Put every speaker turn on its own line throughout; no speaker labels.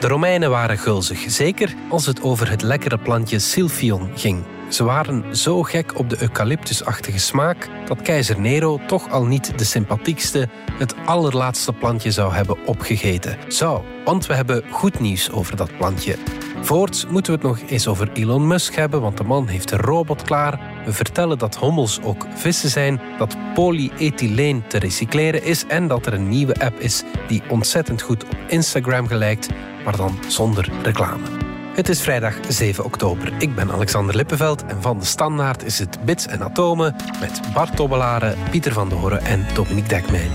De Romeinen waren gulzig, zeker als het over het lekkere plantje Silphion ging. Ze waren zo gek op de eucalyptusachtige smaak dat keizer Nero toch al niet de sympathiekste, het allerlaatste plantje zou hebben opgegeten. Zou, want we hebben goed nieuws over dat plantje. Voorts moeten we het nog eens over Elon Musk hebben, want de man heeft een robot klaar. We vertellen dat hommels ook vissen zijn, dat polyethyleen te recycleren is en dat er een nieuwe app is die ontzettend goed op Instagram gelijkt, maar dan zonder reclame. Het is vrijdag 7 oktober. Ik ben Alexander Lippenveld en van de Standaard is het Bits en Atomen met Bart Tobbelaren, Pieter van de Horen en Dominique Dekmijn.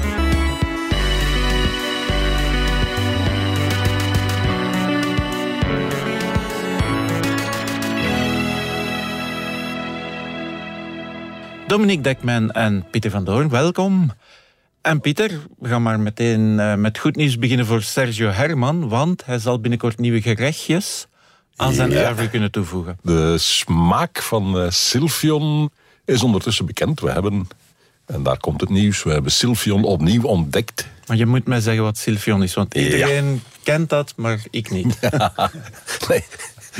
Dominique Dekman en Pieter van Doorn, welkom. En Pieter, we gaan maar meteen uh, met goed nieuws beginnen voor Sergio Herman, want hij zal binnenkort nieuwe gerechtjes aan zijn ja. kunnen toevoegen.
De smaak van uh, is ondertussen bekend. We hebben, en daar komt het nieuws, we hebben Sylvion opnieuw ontdekt.
Maar je moet mij zeggen wat Sylvion is, want iedereen ja. kent dat, maar ik niet.
Nee,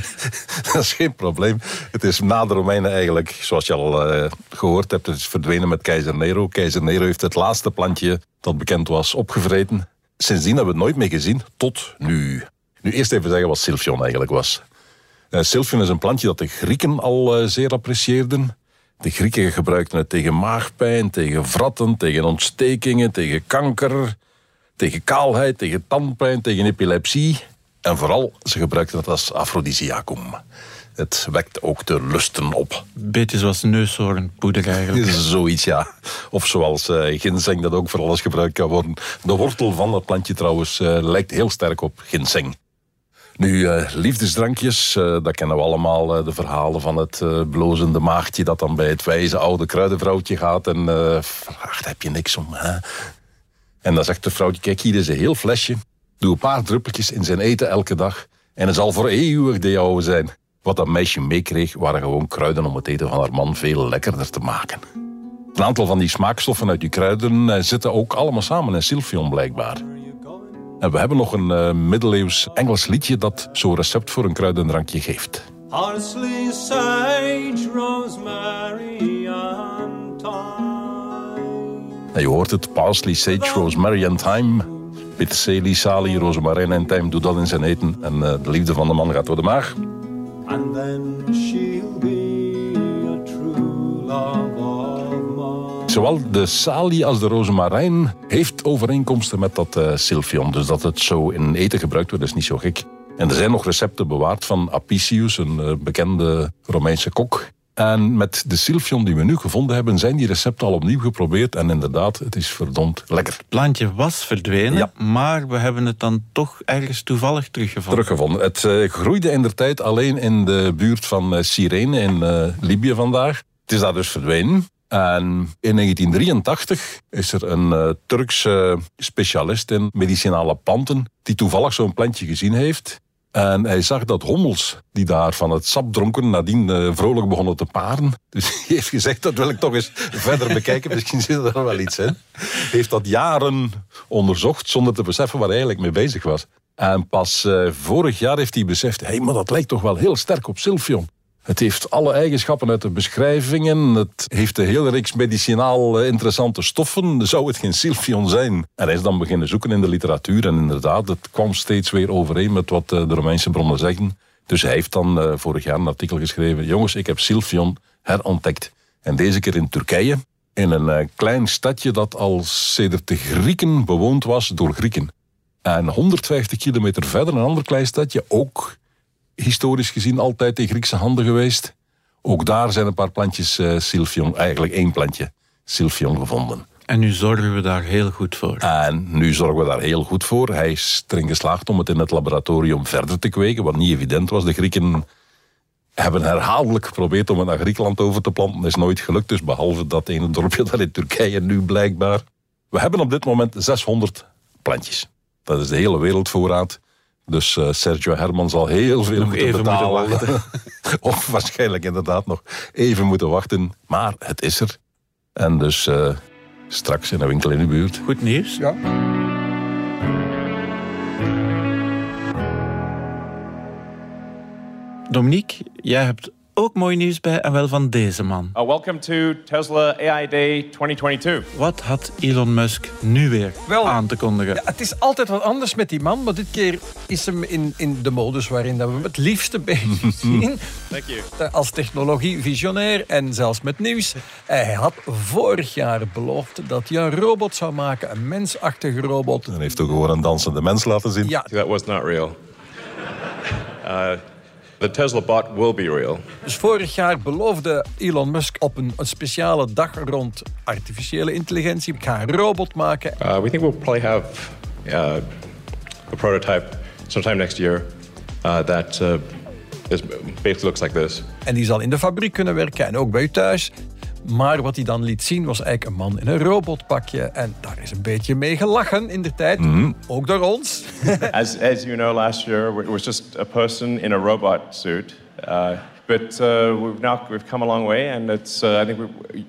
dat is geen probleem. Het is na de Romeinen eigenlijk, zoals je al uh, gehoord hebt, het is verdwenen met keizer Nero. Keizer Nero heeft het laatste plantje dat bekend was opgevreten. Sindsdien hebben we het nooit meer gezien, tot nu. Nu eerst even zeggen wat Sylvion eigenlijk was. Uh, Sylvion is een plantje dat de Grieken al uh, zeer apprecieerden. De Grieken gebruikten het tegen maagpijn, tegen vratten, tegen ontstekingen, tegen kanker, tegen kaalheid, tegen tandpijn, tegen epilepsie. En vooral, ze gebruikten het als afrodisiacum. Het wekt ook de lusten op.
Beetje zoals neushoornpoeder eigenlijk.
Zoiets, ja. Of zoals uh, ginseng, dat ook voor alles gebruikt kan worden. De wortel van dat plantje trouwens uh, lijkt heel sterk op ginseng. Nu, uh, liefdesdrankjes, dat kennen we allemaal. de verhalen van het blozende maagdje dat dan bij het wijze oude kruidenvrouwtje gaat en vraagt, heb je niks om? Hè? En dan zegt de vrouwtje, kijk, hier is een heel flesje. Doe een paar druppeltjes in zijn eten elke dag en het zal voor eeuwig de jouwe zijn. Wat dat meisje meekreeg waren gewoon kruiden om het eten van haar man veel lekkerder te maken. Een aantal van die smaakstoffen uit die kruiden zitten ook allemaal samen in Sylvion blijkbaar. En we hebben nog een uh, middeleeuws Engels liedje dat zo'n recept voor een kruidendrankje geeft. Parsley, sage, rosemary and thyme. Je hoort het, parsley, sage, rosemary and thyme peterselie, salie, rozemarijn en tijm. Doe dat in zijn eten. En uh, de liefde van de man gaat door de maag. And then she'll be a true love of Zowel de salie als de rozemarijn heeft overeenkomsten met dat uh, sylvion. Dus dat het zo in eten gebruikt wordt, is niet zo gek. En er zijn nog recepten bewaard van Apicius, een uh, bekende Romeinse kok. En met de Sylvion die we nu gevonden hebben, zijn die recepten al opnieuw geprobeerd. En inderdaad, het is verdomd lekker.
Het plantje was verdwenen, ja. maar we hebben het dan toch ergens toevallig teruggevonden.
Teruggevonden. Het uh, groeide in de tijd alleen in de buurt van uh, Cyrene in uh, Libië vandaag. Het is daar dus verdwenen. En in 1983 is er een Turkse specialist in medicinale planten die toevallig zo'n plantje gezien heeft. En hij zag dat hommels, die daar van het sap dronken, nadien uh, vrolijk begonnen te paren. Dus hij heeft gezegd, dat wil ik toch eens verder bekijken. Misschien zit er wel iets in. Heeft dat jaren onderzocht, zonder te beseffen waar hij eigenlijk mee bezig was. En pas uh, vorig jaar heeft hij beseft, hé, hey, maar dat lijkt toch wel heel sterk op Sylvion. Het heeft alle eigenschappen uit de beschrijvingen. Het heeft een hele reeks medicinaal interessante stoffen. Zou het geen Sylvion zijn? En hij is dan beginnen zoeken in de literatuur. En inderdaad, het kwam steeds weer overeen met wat de Romeinse bronnen zeggen. Dus hij heeft dan uh, vorig jaar een artikel geschreven. Jongens, ik heb Sylvion herontdekt. En deze keer in Turkije. In een klein stadje dat al sedert de Grieken bewoond was door Grieken. En 150 kilometer verder een ander klein stadje, ook historisch gezien altijd in Griekse handen geweest. Ook daar zijn een paar plantjes uh, Sylvion, eigenlijk één plantje Sylvion gevonden.
En nu zorgen we daar heel goed voor.
En nu zorgen we daar heel goed voor. Hij is erin geslaagd om het in het laboratorium verder te kweken, wat niet evident was. De Grieken hebben herhaaldelijk geprobeerd om het naar Griekenland over te planten. Dat is nooit gelukt, dus behalve dat ene dorpje daar in Turkije nu blijkbaar. We hebben op dit moment 600 plantjes. Dat is de hele wereldvoorraad. Dus eh, Sergio Herman zal heel veel
nog
moeten
even
betalen.
Moeten wachten.
of waarschijnlijk inderdaad nog even moeten wachten. Maar het is er. En dus eh, straks in de winkel in de buurt.
Goed nieuws.
Ja.
Dominique, jij hebt ook mooi nieuws bij en wel van deze man.
Uh, welcome to Tesla AI Day 2022.
Wat had Elon Musk nu weer
Wel,
aan te kondigen?
Ja, het is altijd wat anders met die man, maar dit keer is hem in, in de modus waarin dat we hem het liefste bezig zien.
Thank you.
Als technologie-visionair en zelfs met nieuws. Hij had vorig jaar beloofd dat hij een robot zou maken, een mensachtige robot.
En heeft ook gewoon een dansende mens laten zien.
Ja,
That was not real. Uh, the Tesla bot will be real.
dus vorig jaar beloofde Elon Musk op een, een speciale dag rond artificiële intelligentie. Ik ga een robot maken.
Uh, we think we'll probably have uh, a prototype sometime next year uh, that uh, is, basically looks like this.
En die zal in de fabriek kunnen werken en ook bij u thuis. Maar wat hij dan liet zien was eigenlijk een man in een robotpakje. En daar is een beetje mee gelachen in de tijd. Ook door ons.
as, as you know, last year it was just a person in a robot suit. Uh, but uh, we've now we've come a long way, and it's uh, I think we,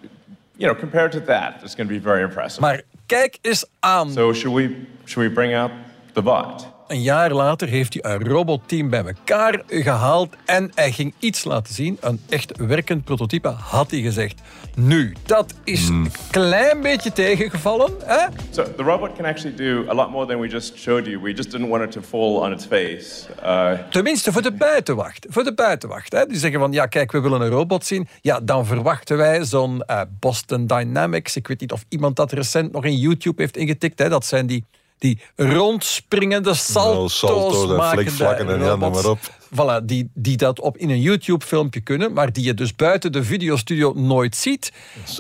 you know, compared to that, it's going to be very impressive.
Maar kijk eens aan.
so should we should we bring out the bot?
Een jaar later heeft hij een robotteam bij elkaar gehaald. En hij ging iets laten zien. Een echt werkend prototype, had hij gezegd. Nu, dat is een klein beetje tegengevallen. Hè?
So the robot can actually do a lot more than we just showed you. We just didn't want it to fall on its face. Uh,
Tenminste, voor de buitenwacht. Voor de buitenwacht. Hè. Die zeggen van, ja, kijk, we willen een robot zien. Ja, dan verwachten wij zo'n eh, Boston Dynamics. Ik weet niet of iemand dat recent nog in YouTube heeft ingetikt. Hè. Dat zijn die, die rondspringende salto's,
salto's en
makende
flikvlakken en ja, maar op.
Voilà, die, die dat op in een YouTube-filmpje kunnen, maar die je dus buiten de videostudio nooit ziet.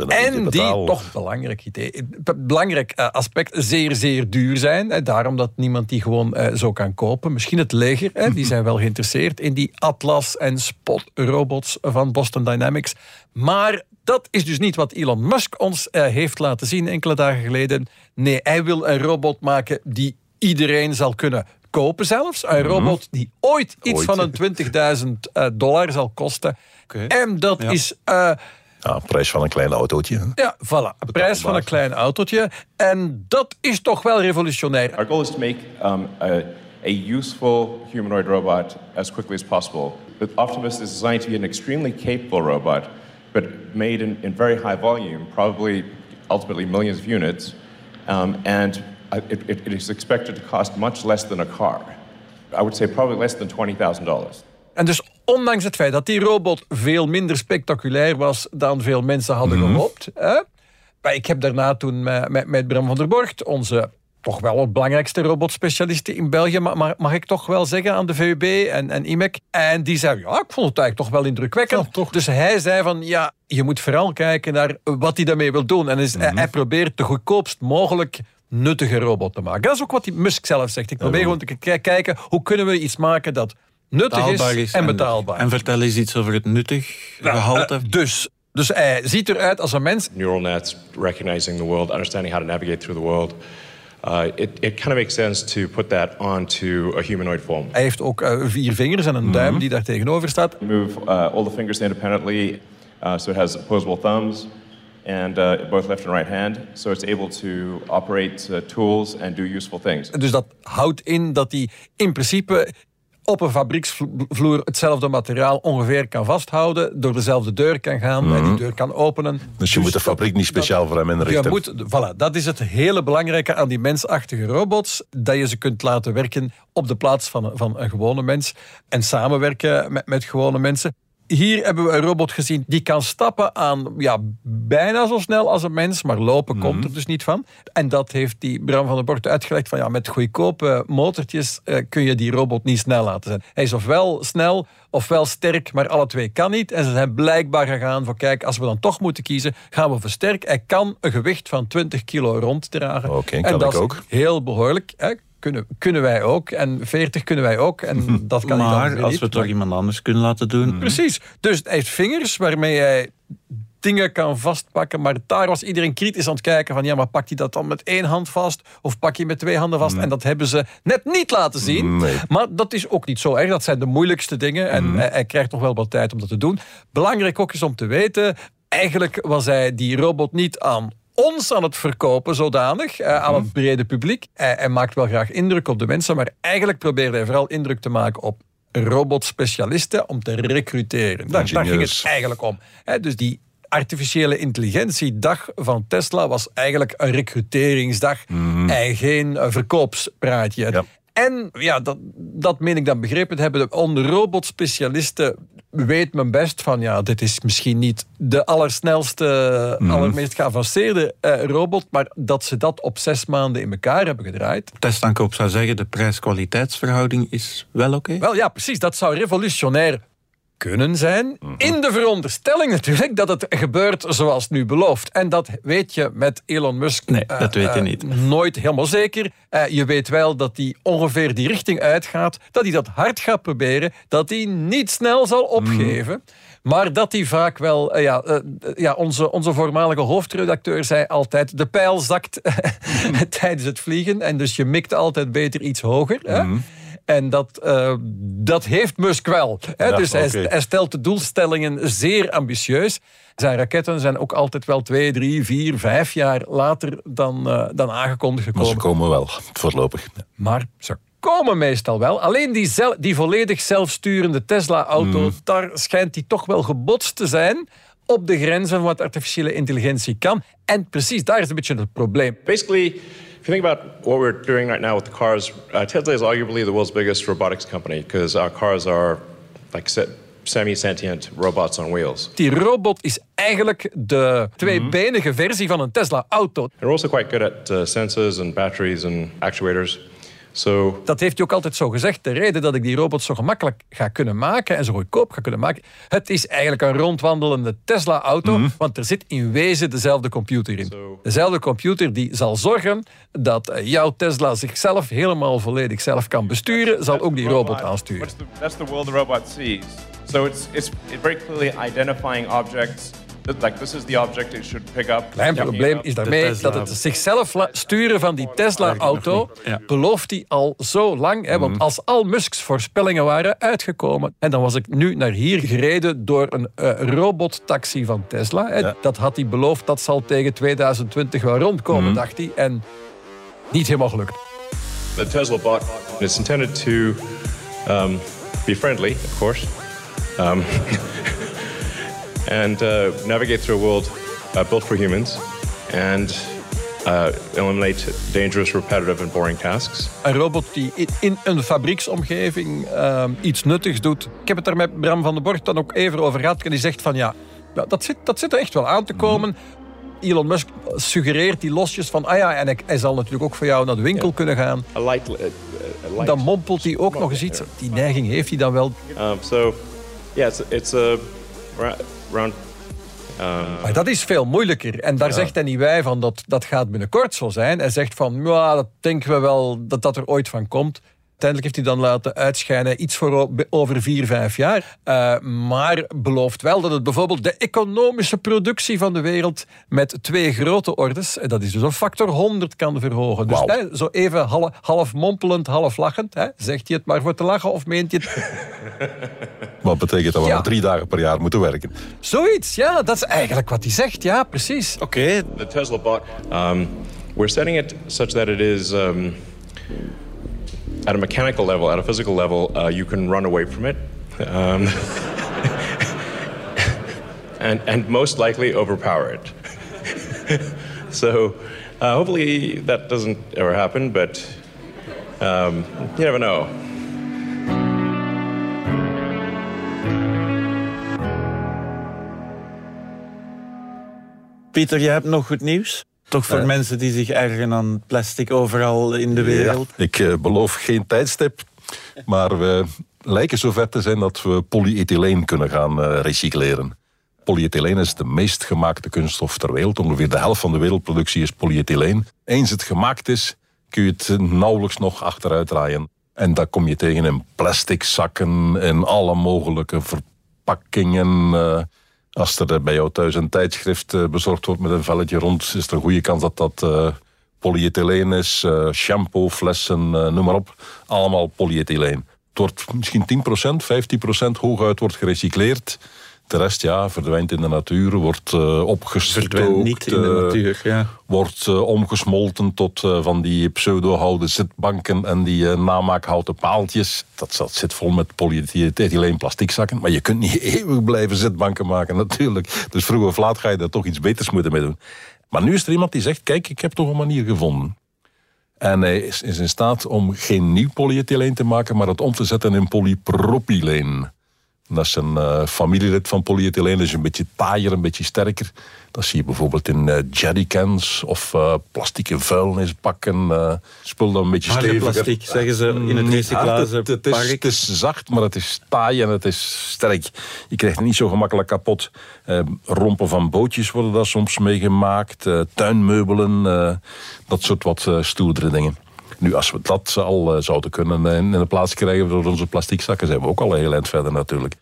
En die, toch belangrijk, idee, belangrijk eh, aspect, zeer, zeer duur zijn. Hè, daarom dat niemand die gewoon eh, zo kan kopen. Misschien het leger, hè, die zijn wel geïnteresseerd in die Atlas en Spot robots van Boston Dynamics. Maar dat is dus niet wat Elon Musk ons eh, heeft laten zien enkele dagen geleden. Nee, hij wil een robot maken die iedereen zal kunnen kopen zelfs. Een robot die ooit iets
Mhm. Ooit.
van een 20.000 eh, dollar zal kosten. En dat
Ja.
is... eh,
Ja, prijs van een klein autootje.
ja, voilà. Prijs van een klein autootje. En dat is toch wel revolutionair.
our goal is to make um, a, a useful humanoid robot as quickly as possible. The Optimus is designed to be an extremely capable robot, but made in, in very high volume, probably ultimately millions of units, um, and uh, it, it, it is expected to cost much less than a car. I would say probably less than $20,000.
En dus ondanks het feit dat die robot veel minder spectaculair was dan veel mensen hadden gehoopt. Hè? Maar ik heb daarna toen met, met, met Bram van der Borgt, onze toch wel het belangrijkste robotspecialisten in België, maar, maar mag ik toch wel zeggen aan de VUB en, en IMEC. En die zei, ja, ik vond het eigenlijk toch wel indrukwekkend. Dus hij zei van, ja, je moet vooral kijken naar wat hij daarmee wil doen. En is, hij, hij probeert de goedkoopst mogelijk nuttige robot te maken. Dat is ook wat die Musk zelf zegt. Ik probeer gewoon te kijken, hoe kunnen we iets maken dat nuttig is en betaalbaar.
En vertel eens iets over het nuttig gehalte.
Eh, dus, dus hij ziet eruit als een mens.
neural nets, recognizing the world, understanding how to navigate through the world. Uh, it, it kind of makes sense to put that onto a humanoid form.
Hij heeft ook eh, vier vingers en een duim die daar tegenover staat.
Move uh, all the fingers independently, uh, so it has opposable thumbs and uh, both left and right hand, so it's able to operate uh, tools and do useful things.
Dus dat houdt in dat hij in principe op een fabrieksvloer hetzelfde materiaal ongeveer kan vasthouden, door dezelfde deur kan gaan en die deur kan openen.
Dus je moet de
dat-
fabriek niet speciaal voor hem
Je
inrichten.
moet, voilà, dat is het hele belangrijke aan die mensachtige robots. Dat je ze kunt laten werken op de plaats van, een- van een gewone mens. En samenwerken met, met gewone mensen. Hier hebben we een robot gezien die kan stappen aan ja, bijna zo snel als een mens, maar lopen komt er dus niet van. En dat heeft die Bram van der Borgt uitgelegd van ja, met goedkope motortjes eh, kun je die robot niet snel laten zijn. Hij is ofwel snel ofwel sterk, maar alle twee kan niet. En ze zijn blijkbaar gegaan voor kijk, als we dan toch moeten kiezen, gaan we voor sterk. Hij kan een gewicht van 20 kilo ronddragen.
Oké,
en
kan
dat is
ook.
heel behoorlijk. Hè? Kunnen, kunnen wij ook. En 40 kunnen wij ook. En dat kan
maar als
niet.
we het toch iemand anders kunnen laten doen.
Precies. Dus hij heeft vingers waarmee hij dingen kan vastpakken. Maar daar was iedereen kritisch aan het kijken van... ja, maar pakt hij dat dan met één hand vast? Of pak je met twee handen vast? En dat hebben ze net niet laten zien.
Nee.
Maar dat is ook niet zo erg. Dat zijn de moeilijkste dingen. En hij, hij krijgt nog wel wat tijd om dat te doen. Belangrijk ook is om te weten... eigenlijk was hij die robot niet aan ons aan het verkopen, zodanig, eh, aan het brede publiek. Hij, hij maakt wel graag indruk op de mensen, maar eigenlijk probeerde hij vooral indruk te maken op robotspecialisten om te recruteren. Daar, daar ging het eigenlijk om. dus die artificiële intelligentiedag van Tesla was eigenlijk een recruteringsdag mm. en geen verkoopspraatje. Ja. En ja, dat, dat meen ik dan begrepen te hebben. Onder robotspecialisten weet men best van ja, dit is misschien niet de allersnelste, mm. allermeest geavanceerde eh, robot, maar dat ze dat op zes maanden in elkaar hebben gedraaid.
Testankoop zou zeggen, de prijs-kwaliteitsverhouding is wel oké?
Wel ja, precies. Dat zou revolutionair kunnen zijn. Mhm. In de veronderstelling natuurlijk dat het gebeurt zoals nu beloofd. En dat weet je met Elon Musk
nee, dat weet je eh, niet.
nooit helemaal zeker. Uh, je weet wel dat hij ongeveer die richting uitgaat. Dat hij dat hard gaat proberen. Dat hij niet snel zal opgeven. Mhm. Maar dat hij vaak wel... Ja, ja, onze, onze voormalige hoofdredacteur zei altijd... De pijl zakt tijdens het vliegen. En dus je mikt altijd beter iets hoger. Mm en dat, uh, dat heeft Musk wel. Hè? dus hij, hij, stelt de doelstellingen zeer ambitieus. Zijn raketten zijn ook altijd wel twee, drie, vier, vijf jaar later dan, uh, dan aangekondigd gekomen.
Maar ze komen wel, voorlopig.
Maar ze komen meestal wel. Alleen die, die volledig zelfsturende Tesla-auto, mm. daar schijnt die toch wel gebotst te zijn op de grenzen van wat artificiële intelligentie kan. En precies daar is een beetje het probleem.
Basically... If you think about what we're doing right now with the cars, uh, Tesla is arguably the world's biggest robotics company because our cars are like semi-sentient robots on wheels.
Die robot is eigenlijk de tweebenige versie van een Tesla-auto.
They're also quite good at uh, sensors and batteries and actuators. So,
dat heeft hij ook altijd zo gezegd. De reden dat ik die robot zo gemakkelijk ga kunnen maken en zo goedkoop ga kunnen maken, het is eigenlijk een rondwandelende Tesla-auto, mhm. want er zit in wezen dezelfde computer in. Dezelfde computer die zal zorgen dat eh, jouw Tesla zichzelf helemaal volledig zelf kan besturen, zal ook die robot aansturen.
That's the world the robot sees. So it's, it's very clearly identifying objects like this is the object it should pick up.
Klein probleem is daarmee dat het zichzelf sturen van die Tesla-auto belooft hij al zo lang. Hè, want mm. als al Musks voorspellingen waren uitgekomen en dan was ik nu naar hier gereden door een uh, robottaxi van Tesla. Hè, Dat had hij beloofd, dat zal tegen 2020 wel rondkomen, mm. dacht hij. En niet helemaal gelukt.
The Tesla bot is intended to um, be friendly, of course. Um, and uh, navigate through a world uh, built for humans and uh, eliminate dangerous, repetitive and boring tasks.
Een robot die in een fabrieksomgeving uh, iets nuttigs doet. Ik heb het daar met Bram van den Borg dan ook even over gehad. En die zegt van ja, dat zit, dat zit er echt wel aan te komen. Elon Musk suggereert die losjes van, ah ja, en hij, zal natuurlijk ook voor jou naar de winkel kunnen gaan. A light, uh, light dan mompelt hij ook nog eens iets. Die neiging heeft hij dan wel.
Um, so, yeah, it's, it's a round
uh, maar dat is veel moeilijker. En daar zegt hij niet wij van dat, dat gaat binnenkort zo zijn. Hij zegt van, ja, dat denken we wel dat dat er ooit van komt. Uiteindelijk heeft hij dan laten uitschijnen iets voor over vier, vijf jaar. Uh, maar belooft wel dat het bijvoorbeeld de economische productie van de wereld met twee grote orders, dat is dus een factor 100 kan verhogen. Dus hè, zo even half, half, mompelend, half lachend. Hè, zegt hij het maar voor te lachen of meent hij het?
Wat betekent dat we ja. drie dagen per jaar moeten werken?
Zoiets, ja, dat is eigenlijk wat hij zegt. Ja, precies.
Oké. Okay. The Tesla bot, um, we're setting it such that it is... Um, at a mechanical level, at a physical level, uh, you can run away from it. Um, and, and most likely overpower it. so uh, hopefully that doesn't ever happen, but um, you never know.
Pieter, jij hebt nog goed nieuws? Toch voor mensen die zich ergeren aan plastic overal in de wereld?
ik uh, beloof geen tijdstip, maar we lijken zover te zijn dat we polyethyleen kunnen gaan uh, recycleren. Polyethyleen is de meest gemaakte kunststof ter wereld. Ongeveer de helft van de wereldproductie is polyethyleen. Eens het gemaakt is, kun je het nauwelijks nog achteruit draaien. En dat kom je tegen in plastic zakken, in alle mogelijke verpakkingen. Uh, als er bij jou thuis een tijdschrift eh, bezorgd wordt met een velletje rond, is er een goede kans dat dat uh, polyethyleen is, uh, shampoo, flessen, noem maar op. Allemaal polyethyleen. Het wordt misschien 10%, 15% hooguit wordt gerecycleerd. De rest ja, verdwijnt in de natuur, wordt uh, opgestookt.
Verdwijnt niet in de
eh,
natuur, ja.
Wordt uh, omgesmolten tot van die pseudo-houten zitbanken en die namaakhouten paaltjes. Dat, dat zit vol met polyethyleen plasticzakken. Maar je kunt niet eeuwig blijven zitbanken maken, natuurlijk. Dus vroeg of laat ga je daar toch iets beters moeten mee doen. Maar nu is er iemand die zegt, kijk, ik heb toch een manier gevonden. En hij is, is in staat om geen nieuw polyethyleen te maken, maar het om te zetten in polypropyleen. Dat is een uh, familielid van polyethyleen, dat is een beetje taaier, een beetje sterker. Dat zie je bijvoorbeeld in uh, jerrycans of uh, plastieke vuilnisbakken. Spul dan een beetje steviger.
plastic, zeggen ze in het recyclage
het, het, is, het is zacht, maar het is taai en het is sterk. Je krijgt het niet zo gemakkelijk kapot. rompen van bootjes worden daar soms mee gemaakt. tuinmeubelen, dat soort wat stoerdere dingen. Nu, als we dat al zouden kunnen in de plaats krijgen door onze plastic zakken, zijn we ook al een heel eind verder natuurlijk.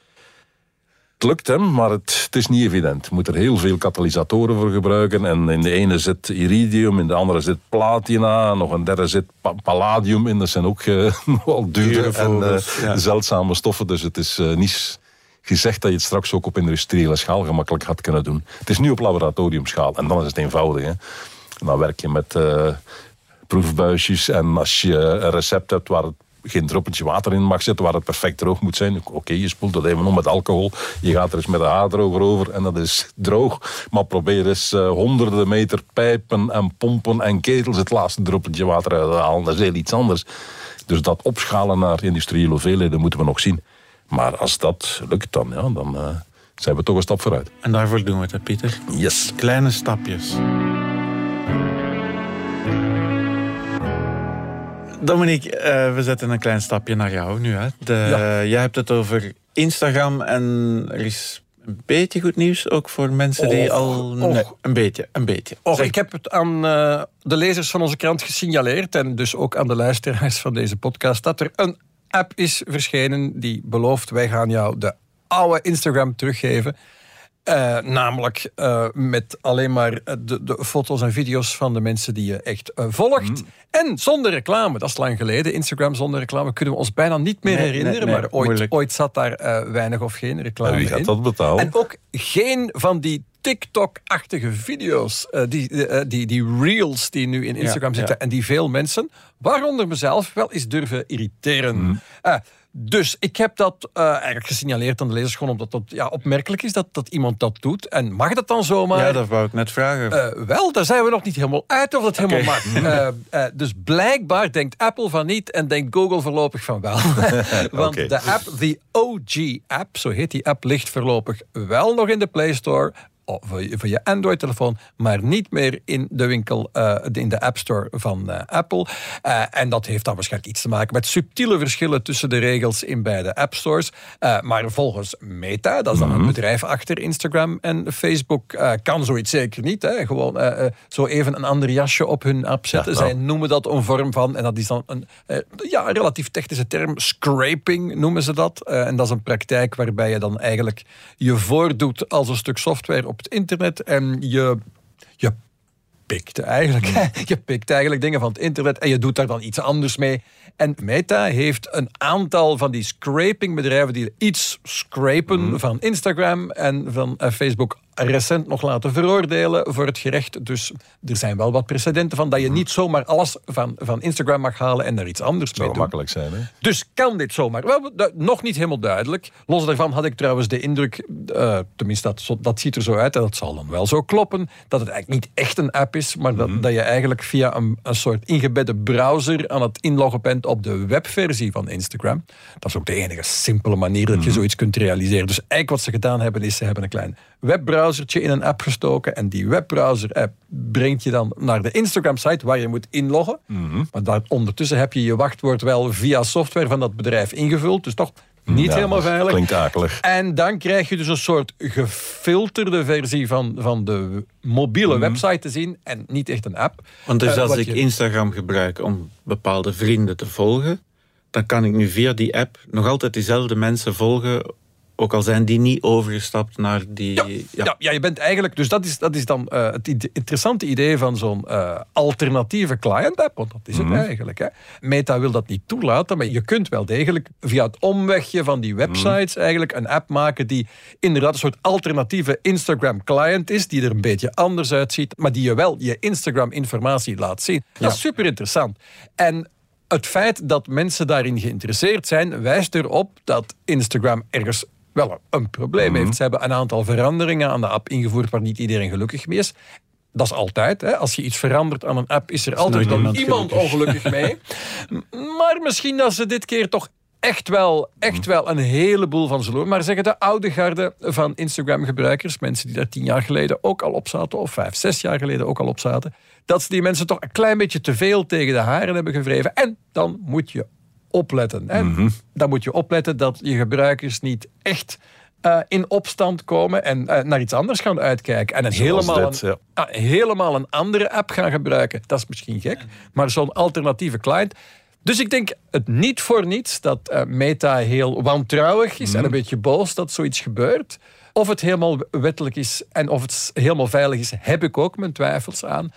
Het lukt hem, maar het, het, is niet evident. Je moet er heel veel katalysatoren voor gebruiken. En in de ene zit iridium, in de andere zit platina, nog een derde zit palladium in. Dat zijn ook uh, nogal dure en uh, ja. zeldzame stoffen. Dus het is uh, niet gezegd dat je het straks ook op industriële schaal gemakkelijk had kunnen doen. Het is nu op laboratoriumschaal en dan is het eenvoudig. Hè. En dan werk je met proefbuisjes. En als je een recept hebt waar het geen druppeltje water in mag zetten, waar het perfect droog moet zijn. Oké, je spoelt dat even om met alcohol. Je gaat er eens met een haardroger over en dat is droog. Maar probeer eens uh, honderden meter pijpen en pompen en ketels het laatste druppeltje water uit te halen. Dat is heel iets anders. Dus dat opschalen naar industriële hoeveelheden moeten we nog zien. Maar als dat lukt, dan, ja, dan uh, zijn we toch een stap vooruit.
En daarvoor doen we het, hè, Pieter?
Yes.
Kleine stapjes. Dominique, uh, we zetten een klein stapje naar jou nu. Hè. De, ja. Jij hebt het over Instagram en er is een beetje goed nieuws ook voor mensen die al... Nee, een beetje, een beetje.
Och, ik heb het aan uh, de lezers van onze krant gesignaleerd en dus ook aan de luisteraars van deze podcast dat er een app is verschenen die belooft wij gaan jou de oude Instagram teruggeven. Uh, namelijk uh, met alleen maar de, de, foto's en video's van de mensen die je echt uh, volgt. Mm. En zonder reclame. Dat is lang geleden. Instagram zonder reclame kunnen we ons bijna niet meer nee, herinneren. Nee, nee, maar ooit, ooit, zat daar weinig of geen reclame
wie gaat
in.
dat betalen?
En ook geen van die TikTok-achtige video's. die, die, die reels die nu in Instagram ja, zitten. Ja. En die veel mensen, waaronder mezelf, wel eens durven irriteren. Mm. Dus ik heb dat uh, eigenlijk gesignaleerd aan de lezers, gewoon omdat dat ja, opmerkelijk is dat, dat iemand dat doet. En mag dat dan zomaar?
Ja, dat wou ik net vragen.
Uh, wel, daar zijn we nog niet helemaal uit of dat okay. helemaal mag. Uh, dus blijkbaar denkt Apple van niet en denkt Google voorlopig van wel. Want okay. de app, de OG-app, zo heet die app, ligt voorlopig wel nog in de Play Store je, voor je Android-telefoon, maar niet meer in de winkel, uh, in de App Store van uh, Apple. Uh, en dat heeft dan waarschijnlijk iets te maken met subtiele verschillen tussen de regels in beide App Stores. maar volgens Meta, dat is dan mm -hmm. een bedrijf achter Instagram en Facebook, kan zoiets zeker niet. Hè? Gewoon zo even een ander jasje op hun app zetten. Ja, nou. Zij noemen dat een vorm van, en dat is dan een ja, relatief technische term, scraping noemen ze dat. en dat is een praktijk waarbij je dan eigenlijk je voordoet als een stuk software op het internet en je, je pikt eigenlijk. Je pikt eigenlijk dingen van het internet en je doet daar dan iets anders mee. En Meta heeft een aantal van die scrapingbedrijven die iets scrapen mm. van Instagram en van uh, Facebook recent nog laten veroordelen voor het gerecht. Dus er zijn wel wat precedenten van dat je niet zomaar alles van, van Instagram mag halen en er iets anders mee
doen. makkelijk zijn, hè?
Dus kan dit zomaar? Wel, nog niet helemaal duidelijk. Los daarvan had ik trouwens de indruk, uh, tenminste dat, dat ziet er zo uit en dat zal dan wel zo kloppen, dat het eigenlijk niet echt een app is, maar dat, mm -hmm. dat je eigenlijk via een, een soort ingebedde browser aan het inloggen bent op de webversie van Instagram. Dat is ook de enige simpele manier dat je mm -hmm. zoiets kunt realiseren. Dus eigenlijk wat ze gedaan hebben, is ze hebben een klein webbrowsertje in een app gestoken. En die webbrowser-app brengt je dan naar de Instagram-site waar je moet inloggen. Mm -hmm. Maar daar, ondertussen heb je je wachtwoord wel via software van dat bedrijf ingevuld. Dus toch niet
ja,
helemaal veilig.
Klinkt akelig.
En dan krijg je dus een soort gefilterde versie van, van de mobiele mm -hmm. website te zien. En niet echt een app.
Want dus uh, als ik je... Instagram gebruik om bepaalde vrienden te volgen. Dan kan ik nu via die app nog altijd diezelfde mensen volgen Ook al zijn die niet overgestapt naar die...
Ja, ja. ja, je bent eigenlijk... Dus dat is, dat is dan uh, het interessante idee van zo'n uh, alternatieve client-app. Want dat is het mm -hmm. eigenlijk. Hè. Meta wil dat niet toelaten, maar je kunt wel degelijk via het omwegje van die websites mm. eigenlijk een app maken die inderdaad een soort alternatieve Instagram-client is, die er een beetje anders uitziet, maar die je wel je Instagram-informatie laat zien. Dat is super interessant. En het feit dat mensen daarin geïnteresseerd zijn, wijst erop dat Instagram ergens wel een probleem mhm. heeft. Ze hebben een aantal veranderingen aan de app ingevoerd waar niet iedereen gelukkig mee is. Dat is altijd. Hè. Als je iets verandert aan een app, is er altijd iemand, iemand ongelukkig mee. maar misschien dat ze dit keer toch echt wel, echt wel een heleboel van zullen Maar zeggen de oude garde van Instagram-gebruikers, mensen die daar tien jaar geleden ook al op zaten, of vijf, zes jaar geleden ook al op zaten, dat ze die mensen toch een klein beetje te veel tegen de haren hebben gevreven. En dan moet je opletten. Hè? Mhm. Dan moet je opletten dat je gebruikers niet echt uh, in opstand komen en uh, naar iets anders gaan uitkijken. En een helemaal, dit, een, ja. uh, helemaal een andere app gaan gebruiken. Dat is misschien gek, maar zo'n alternatieve client. Dus ik denk het niet voor niets dat uh, Meta heel wantrouwig is mm. en een beetje boos dat zoiets gebeurt. Of het helemaal wettelijk is en of het helemaal veilig is, heb ik ook mijn twijfels aan.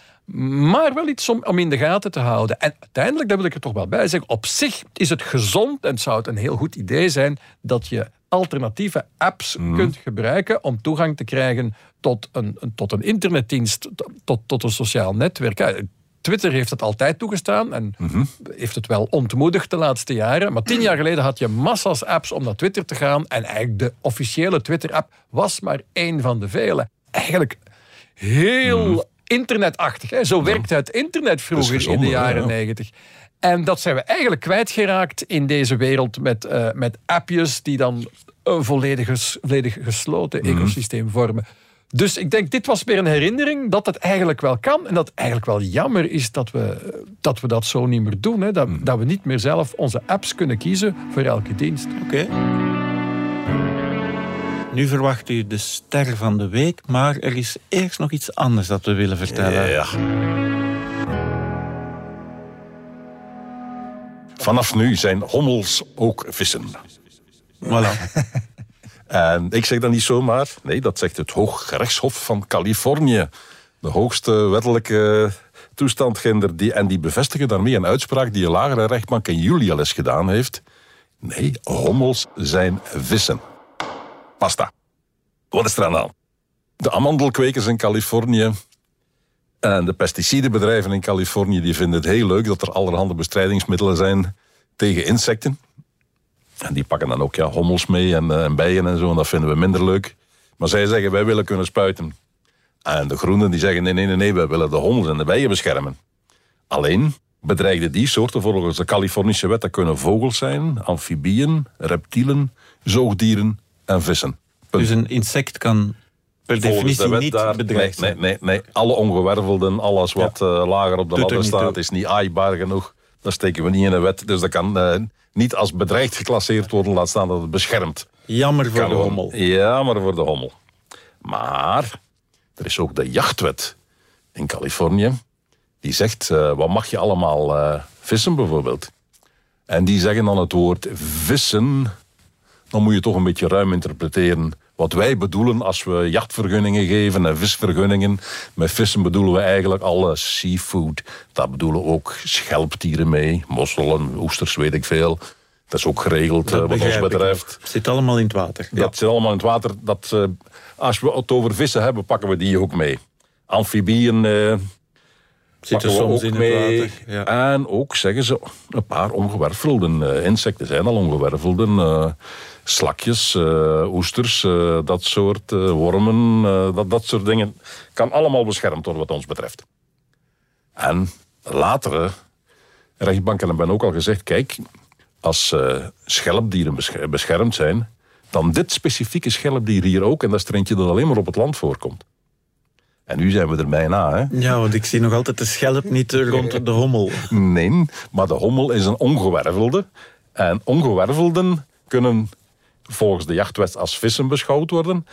Maar wel iets om, om in de gaten te houden. En uiteindelijk, daar wil ik er toch wel bij zeggen, op zich is het gezond en zou het een heel goed idee zijn dat je alternatieve apps mm. kunt gebruiken om toegang te krijgen tot een, een, tot een internetdienst, tot, tot een sociaal netwerk. Twitter heeft het altijd toegestaan en mhm. heeft het wel ontmoedigd de laatste jaren. Maar tien jaar geleden had je massa's apps om naar Twitter te gaan. En eigenlijk de officiële Twitter-app was maar één van de vele. Eigenlijk heel mhm. internetachtig. Hè? Zo werkte het internet vroeger in de jaren negentig. En dat zijn we eigenlijk kwijtgeraakt in deze wereld met, uh, met appjes die dan een volledig, volledig gesloten mhm. ecosysteem vormen. Dus ik denk, dit was weer een herinnering dat het eigenlijk wel kan. En dat het eigenlijk wel jammer is dat we dat, we dat zo niet meer doen. Hè. Dat, hmm. dat we niet meer zelf onze apps kunnen kiezen voor elke dienst.
Oké. Nu verwacht u de ster van de week, maar er is eerst nog iets anders dat we willen vertellen.
Ja. Vanaf nu zijn hommels ook vissen.
Voilà.
En ik zeg dat niet zomaar. Nee, dat zegt het Hooggerechtshof van Californië. De hoogste wettelijke toestandgender. Die, en die bevestigen daarmee een uitspraak die een lagere rechtbank in juli al eens gedaan heeft. Nee, hommels zijn vissen. Pasta. Wat is er aan de hand? De amandelkwekers in Californië en de pesticidenbedrijven in Californië die vinden het heel leuk dat er allerhande bestrijdingsmiddelen zijn tegen insecten. En die pakken dan ook ja, hommels mee en, uh, en bijen en zo. En dat vinden we minder leuk. Maar zij zeggen, wij willen kunnen spuiten. En de groenen die zeggen, nee, nee, nee, nee wij willen de hommels en de bijen beschermen. Alleen bedreigde die soorten volgens de Californische wet... dat kunnen vogels zijn, amfibieën, reptielen, zoogdieren en vissen.
Dus een insect kan per definitie niet daar, bedreigd
nee, nee, nee, Alle ongewervelden, alles wat ja. uh, lager op de ladder staat... is niet aaibaar genoeg. Dat steken we niet in de wet. Dus dat kan uh, niet als bedreigd geclasseerd worden, laat staan dat het beschermt.
Jammer voor de hommel.
Jammer voor de hommel. Maar er is ook de jachtwet in Californië. Die zegt, uh, wat mag je allemaal uh, vissen bijvoorbeeld? En die zeggen dan het woord vissen. Dan moet je toch een beetje ruim interpreteren wat wij bedoelen als we jachtvergunningen geven en visvergunningen. Met vissen bedoelen we eigenlijk alle seafood. Daar bedoelen ook schelpdieren mee, mosselen, oesters, weet ik veel. Dat is ook geregeld uh, wat ons betreft.
Het zit allemaal in het water.
Ja, het zit allemaal in het water. Dat, uh, als we het over vissen hebben, pakken we die ook mee. Amfibieën uh,
zitten soms in mee. het water.
Ja. En ook, zeggen ze, een paar ongewervelden. insecten zijn al ongewervelden slakjes, uh, oesters, uh, dat soort uh, wormen, dat, dat soort dingen. Kan allemaal beschermd worden wat ons betreft. En latere rechtbanken hebben ook al gezegd, kijk, als schelpdieren beschermd zijn, dan dit specifieke schelpdier hier ook, en dat is er eentje dat alleen maar op het land voorkomt. En nu zijn we er bijna. Hè?
Ja, want ik zie nog altijd de schelp niet rond de hommel.
Nee, maar de hommel is een ongewervelde. En ongewervelden kunnen volgens de jachtwet als vissen beschouwd worden.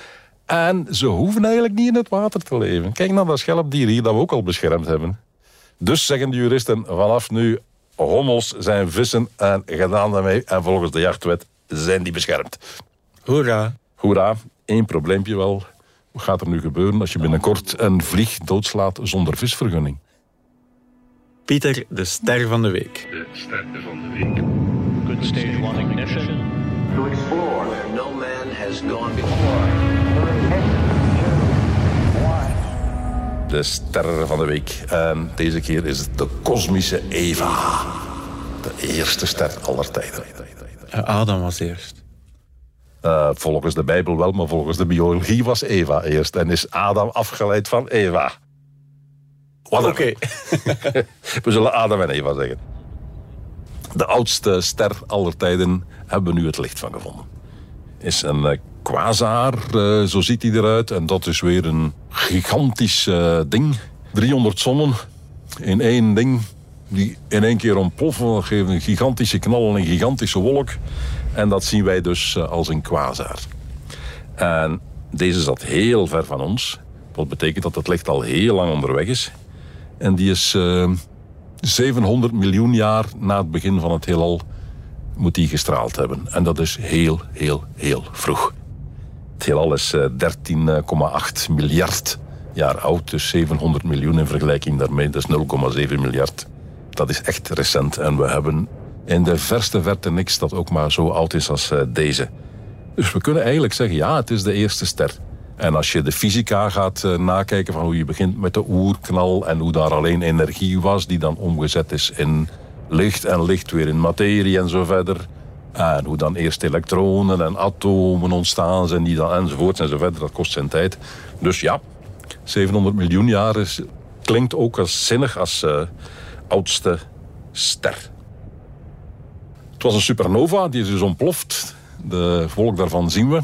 En ze hoeven eigenlijk niet in het water te leven. Kijk naar dat schelpdier hier dat we ook al beschermd hebben. Dus zeggen de juristen vanaf nu, hommels zijn vissen en gedaan daarmee. En volgens de jachtwet zijn die beschermd.
Hoera.
Hoera, één probleempje wel. Wat gaat er nu gebeuren als je binnenkort een vlieg doodslaat zonder visvergunning?
Pieter, de ster van de week.
De ster van de week.
Good stage one ignition.
To explore where no man has gone before.
De ster van de week. En deze keer is het de kosmische Eva. De eerste ster aller tijden.
Eh, Adam was eerst.
Uh, volgens de Bijbel wel, maar volgens de biologie was Eva eerst. En is Adam afgeleid van Eva.
Oké. Okay.
we zullen Adam en Eva zeggen. De oudste ster aller tijden hebben we nu het licht van gevonden. Is een uh, quasar, uh, zo ziet hij eruit. En dat is weer een gigantisch uh, ding. 300 zonnen in één ding. Die in één keer ontploffen. Dat geeft een gigantische knal en een gigantische wolk. En dat zien wij dus als een quasar. En deze zat heel ver van ons. Wat betekent dat het licht al heel lang onderweg is. En die is 700 miljoen jaar na het begin van het heelal moet die gestraald hebben. En dat is heel, heel, heel vroeg. Het heelal is uh, 13,8 miljard jaar oud. Dus 700 miljoen in vergelijking daarmee, dat is 0,7 miljard. Dat is echt recent. En we hebben in de verste verte niks dat ook maar zo oud is als uh, deze. Dus we kunnen eigenlijk zeggen, ja, het is de eerste ster. En als je de fysica gaat uh, nakijken van hoe je begint met de oerknal en hoe daar alleen energie was die dan omgezet is in licht en licht weer in materie en zo verder. En hoe dan eerst elektronen en atomen ontstaan zijn die dan enzovoort en zo verder. Dat kost zijn tijd. Dus ja, 700 miljoen jaar is, klinkt ook als zinnig als uh, oudste ster. Het was een supernova, die is dus ontploft. De volk daarvan zien we.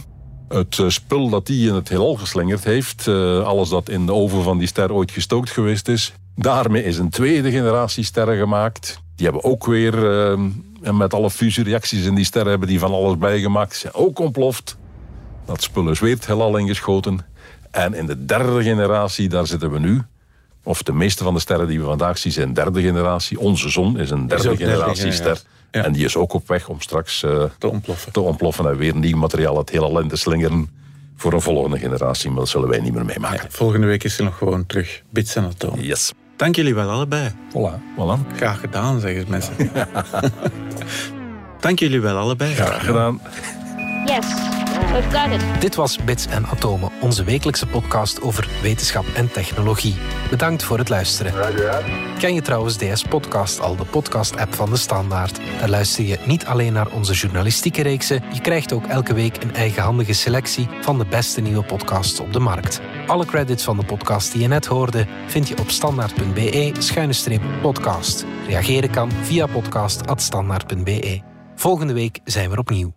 Het uh, spul dat die in het heelal geslingerd heeft, uh, alles dat in de oven van die ster ooit gestookt geweest is, daarmee is een tweede generatie sterren gemaakt. Die hebben ook weer, uh, met alle fusiereacties in die sterren, hebben die van alles bijgemaakt. Zijn ook ontploft. Dat spul is weer het heelal ingeschoten. En in de derde generatie, daar zitten we nu. Of de meeste van de sterren die we vandaag zien zijn derde generatie. Onze zon is een derde,
derde
generatie ster.
Ja.
En die is ook op weg om straks uh,
te, ontploffen.
te ontploffen en weer nieuw materiaal het heelal in te slingeren voor een volgende generatie. Maar dat zullen wij niet meer meemaken.
Ja, volgende week is er nog gewoon terug. Bits en atoom.
Yes.
Dank jullie wel allebei.
Voilà. voilà.
Graag gedaan, zeggen mensen. Dank jullie wel allebei.
Graag gedaan.
Yes,
Dit was Bits en Atomen, onze wekelijkse podcast over wetenschap en technologie. Bedankt voor het luisteren. Ken je trouwens DS Podcast al, de podcast-app van de Standaard? Daar luister je niet alleen naar onze journalistieke reeksen, je krijgt ook elke week een eigenhandige selectie van de beste nieuwe podcasts op de markt. Alle credits van de podcast die je net hoorde vind je op standaard.be-podcast. Reageren kan via podcast.standaard.be. Volgende week zijn we opnieuw.